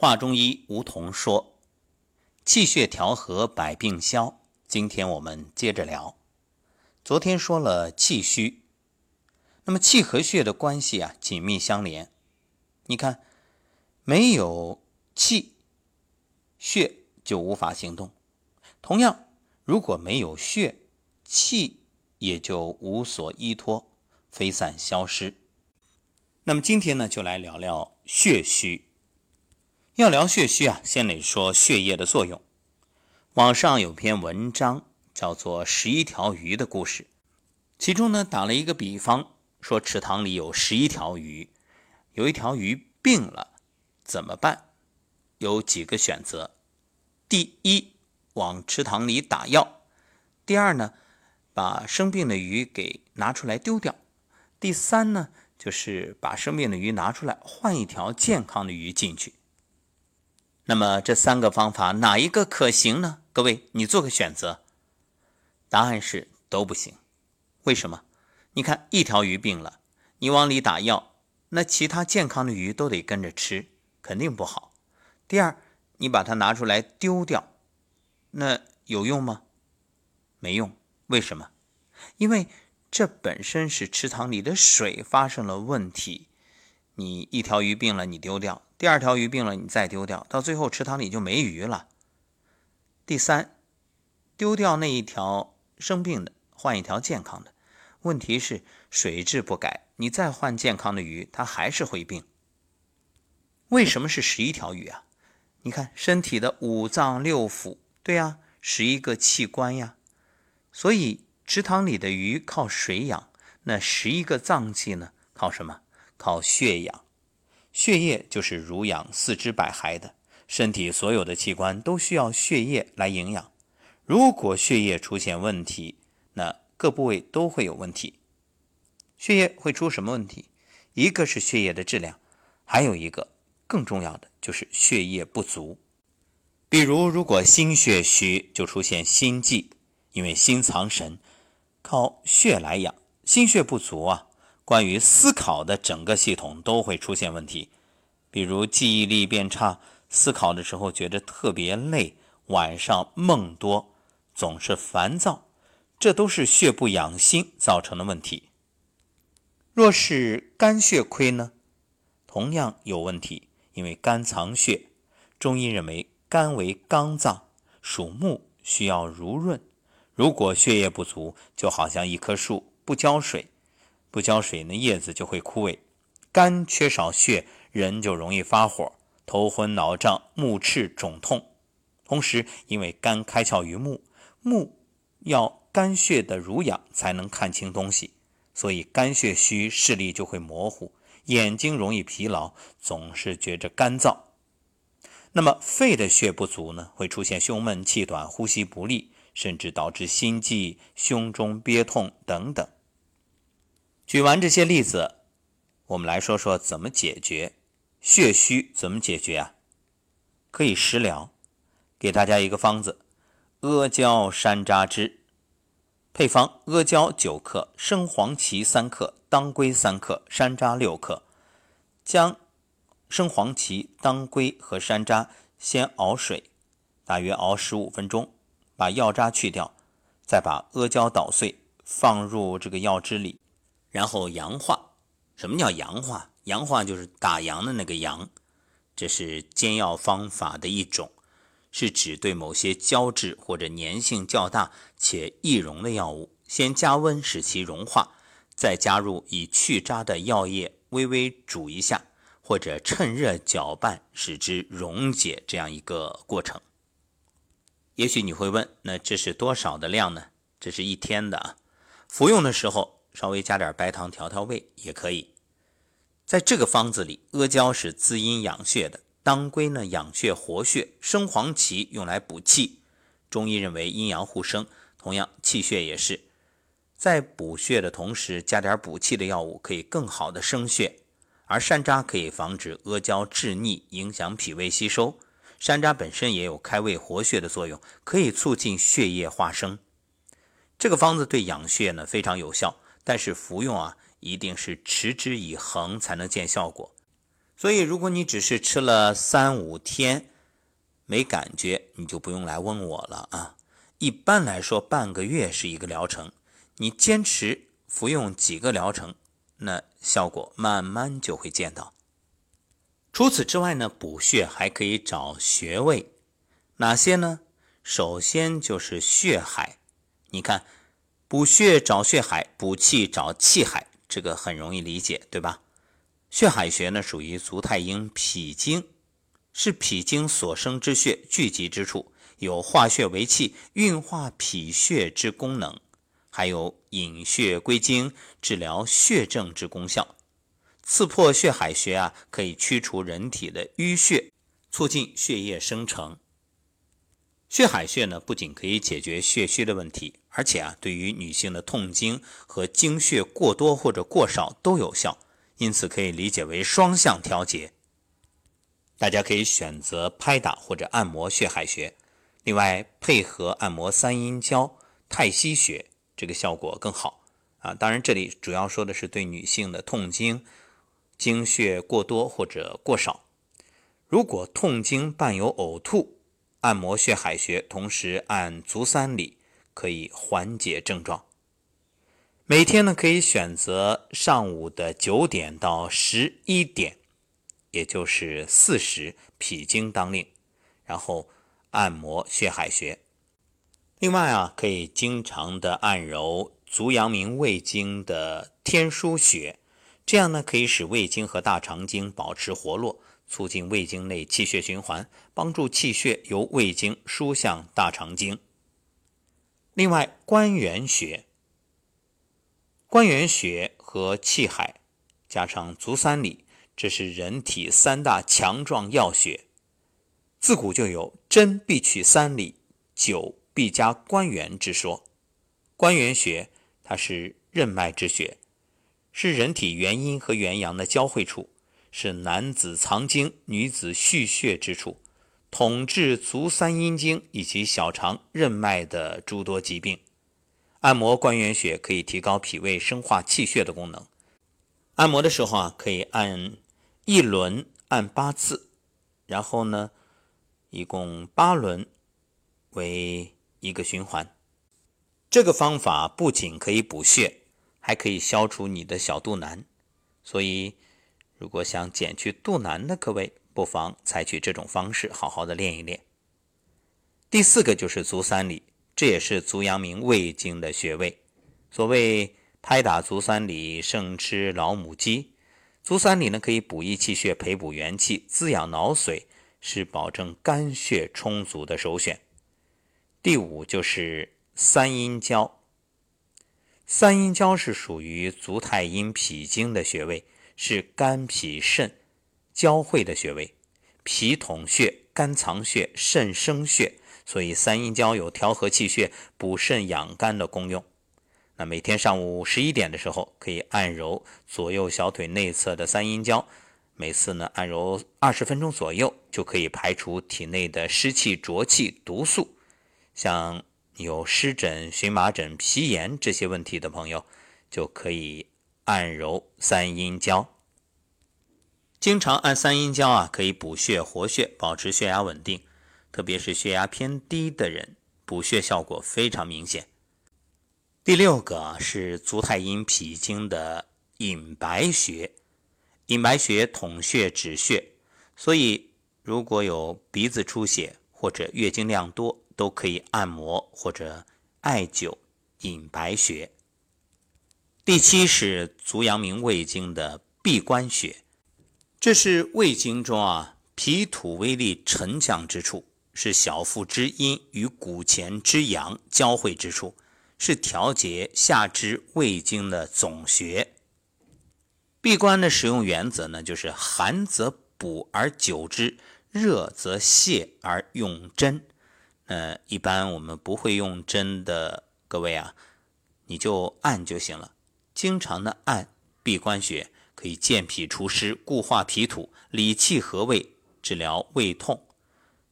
话中医梧桐说：“气血调和，百病消。”今天我们接着聊。昨天说了气虚，那么气和血的关系啊紧密相连。你看，没有气，血就无法行动；同样，如果没有血，气也就无所依托，飞散消失。那么今天呢，就来聊聊血虚。要聊血虚啊，先得说血液的作用。网上有篇文章叫做《十一条鱼的故事》，其中呢打了一个比方，说池塘里有十一条鱼，有一条鱼病了，怎么办？有几个选择：第一，往池塘里打药；第二呢，把生病的鱼给拿出来丢掉；第三呢。就是把生病的鱼拿出来，换一条健康的鱼进去。那么这三个方法哪一个可行呢？各位，你做个选择。答案是都不行。为什么？你看一条鱼病了，你往里打药，那其他健康的鱼都得跟着吃，肯定不好。第二，你把它拿出来丢掉，那有用吗？没用。为什么？因为。这本身是池塘里的水发生了问题，你一条鱼病了，你丢掉；第二条鱼病了，你再丢掉，到最后池塘里就没鱼了。第三，丢掉那一条生病的，换一条健康的。问题是水质不改，你再换健康的鱼，它还是会病。为什么是十一条鱼啊？你看身体的五脏六腑，对呀，十一个器官呀，所以。池塘里的鱼靠水养，那十一个脏器呢？靠什么？靠血养。血液就是濡养四肢百骸的，身体所有的器官都需要血液来营养。如果血液出现问题，那各部位都会有问题。血液会出什么问题？一个是血液的质量，还有一个更重要的就是血液不足。比如，如果心血虚，就出现心悸，因为心藏神。靠血来养，心血不足啊，关于思考的整个系统都会出现问题，比如记忆力变差，思考的时候觉得特别累，晚上梦多，总是烦躁，这都是血不养心造成的问题。若是肝血亏呢，同样有问题，因为肝藏血，中医认为肝为刚脏，属木，需要濡润。如果血液不足，就好像一棵树不浇水，不浇水呢，叶子就会枯萎。肝缺少血，人就容易发火、头昏脑胀、目赤肿痛。同时，因为肝开窍于目，目要肝血的濡养才能看清东西，所以肝血虚，视力就会模糊，眼睛容易疲劳，总是觉着干燥。那么肺的血不足呢，会出现胸闷、气短、呼吸不利。甚至导致心悸、胸中憋痛等等。举完这些例子，我们来说说怎么解决血虚？怎么解决啊？可以食疗。给大家一个方子：阿胶山楂汁。配方：阿胶九克，生黄芪三克，当归三克，山楂六克。将生黄芪、当归和山楂先熬水，大约熬十五分钟。把药渣去掉，再把阿胶捣碎，放入这个药汁里，然后阳化。什么叫阳化？阳化就是打阳的那个阳。这是煎药方法的一种，是指对某些胶质或者粘性较大且易溶的药物，先加温使其融化，再加入已去渣的药液，微微煮一下，或者趁热搅拌，使之溶解，这样一个过程。也许你会问，那这是多少的量呢？这是一天的啊。服用的时候稍微加点白糖调调味也可以。在这个方子里，阿胶是滋阴养血的，当归呢养血活血，生黄芪用来补气。中医认为阴阳互生，同样气血也是。在补血的同时加点补气的药物，可以更好的生血。而山楂可以防止阿胶滞腻，影响脾胃吸收。山楂本身也有开胃活血的作用，可以促进血液化生。这个方子对养血呢非常有效，但是服用啊一定是持之以恒才能见效果。所以，如果你只是吃了三五天没感觉，你就不用来问我了啊。一般来说，半个月是一个疗程，你坚持服用几个疗程，那效果慢慢就会见到。除此之外呢，补血还可以找穴位，哪些呢？首先就是血海，你看，补血找血海，补气找气海，这个很容易理解，对吧？血海穴呢，属于足太阴脾经，是脾经所生之血聚集之处。有化血为气、运化脾血之功能，还有引血归经、治疗血症之功效。刺破血海穴啊，可以驱除人体的淤血，促进血液生成。血海穴呢，不仅可以解决血虚的问题，而且啊，对于女性的痛经和经血过多或者过少都有效，因此可以理解为双向调节。大家可以选择拍打或者按摩血海穴。另外，配合按摩三阴交、太溪穴，这个效果更好啊。当然，这里主要说的是对女性的痛经、经血过多或者过少。如果痛经伴有呕吐，按摩血海穴，同时按足三里，可以缓解症状。每天呢，可以选择上午的九点到十一点，也就是四时，脾经当令，然后。按摩血海穴，另外啊，可以经常的按揉足阳明胃经的天枢穴，这样呢，可以使胃经和大肠经保持活络，促进胃经内气血循环，帮助气血由胃经输向大肠经。另外，关元穴，关元穴和气海加上足三里，这是人体三大强壮要穴。自古就有“针必取三里，灸必加关元”之说。关元穴它是任脉之穴，是人体元阴和元阳的交汇处，是男子藏精、女子蓄血之处，统治足三阴经以及小肠、任脉的诸多疾病。按摩关元穴可以提高脾胃生化气血的功能。按摩的时候啊，可以按一轮按八次，然后呢。一共八轮为一个循环，这个方法不仅可以补血，还可以消除你的小肚腩。所以，如果想减去肚腩的各位，不妨采取这种方式，好好的练一练。第四个就是足三里，这也是足阳明胃经的穴位。所谓拍打足三里，胜吃老母鸡。足三里呢，可以补益气血，培补元气，滋养脑髓。是保证肝血充足的首选。第五就是三阴交。三阴交是属于足太阴脾经的穴位，是肝脾肾交汇的穴位。脾统血，肝藏血，肾生血，所以三阴交有调和气血、补肾养肝的功用。那每天上午十一点的时候，可以按揉左右小腿内侧的三阴交。每次呢，按揉二十分钟左右，就可以排除体内的湿气、浊气、毒素。像有湿疹、荨麻疹、皮炎这些问题的朋友，就可以按揉三阴交。经常按三阴交啊，可以补血活血，保持血压稳定。特别是血压偏低的人，补血效果非常明显。第六个是足太阴脾经的隐白穴。隐白穴统血止血，所以如果有鼻子出血或者月经量多，都可以按摩或者艾灸隐白穴。第七是足阳明胃经的闭关穴，这是胃经中啊脾土微力沉降之处，是小腹之阴与骨前之阳交汇之处，是调节下肢胃经的总穴。闭关的使用原则呢，就是寒则补而久之，热则泻而用针。呃，一般我们不会用针的各位啊，你就按就行了。经常的按闭关穴，可以健脾除湿、固化脾土、理气和胃，治疗胃痛。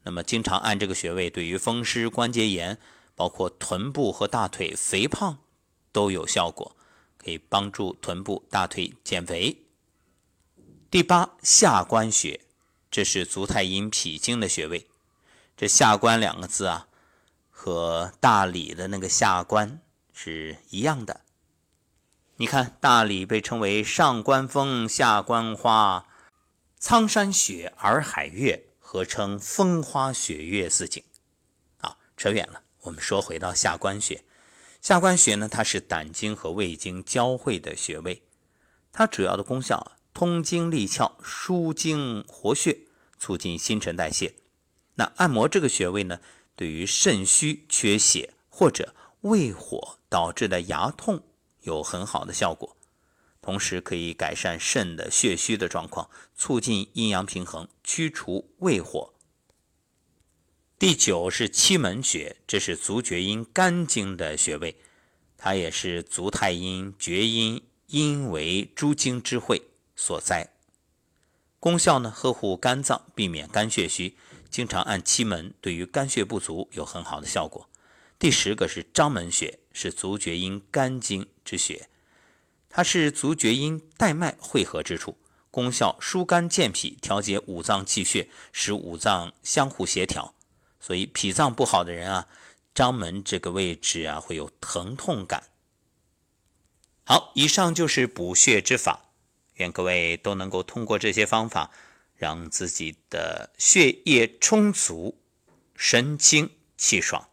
那么经常按这个穴位，对于风湿关节炎，包括臀部和大腿肥胖都有效果。可以帮助臀部、大腿减肥。第八，下关穴，这是足太阴脾经的穴位。这下关两个字啊，和大理的那个下关是一样的。你看，大理被称为上关风，下关花，苍山雪，洱海月，合称风花雪月四景。啊，扯远了，我们说回到下关穴。下关穴呢，它是胆经和胃经交汇的穴位，它主要的功效，通经利窍，舒经活血，促进新陈代谢。那按摩这个穴位呢，对于肾虚、缺血或者胃火导致的牙痛。有很好的效果，同时可以改善肾的血虚的状况，促进阴阳平衡，驱除胃火。第九是期门穴，这是足厥阴肝经的穴位，它也是足太阴、厥阴、阴为诸经之会所在。功效呢，呵护肝脏，避免肝血虚。经常按期门，对于肝血不足有很好的效果。第十个是章门穴，是足厥阴肝经之穴，它是足厥阴带脉汇合之处，功效疏肝健脾，调节五脏气血，使五脏相互协调。所以脾脏不好的人啊，章门这个位置啊会有疼痛感。好，以上就是补血之法，愿各位都能够通过这些方法，让自己的血液充足，神清气爽。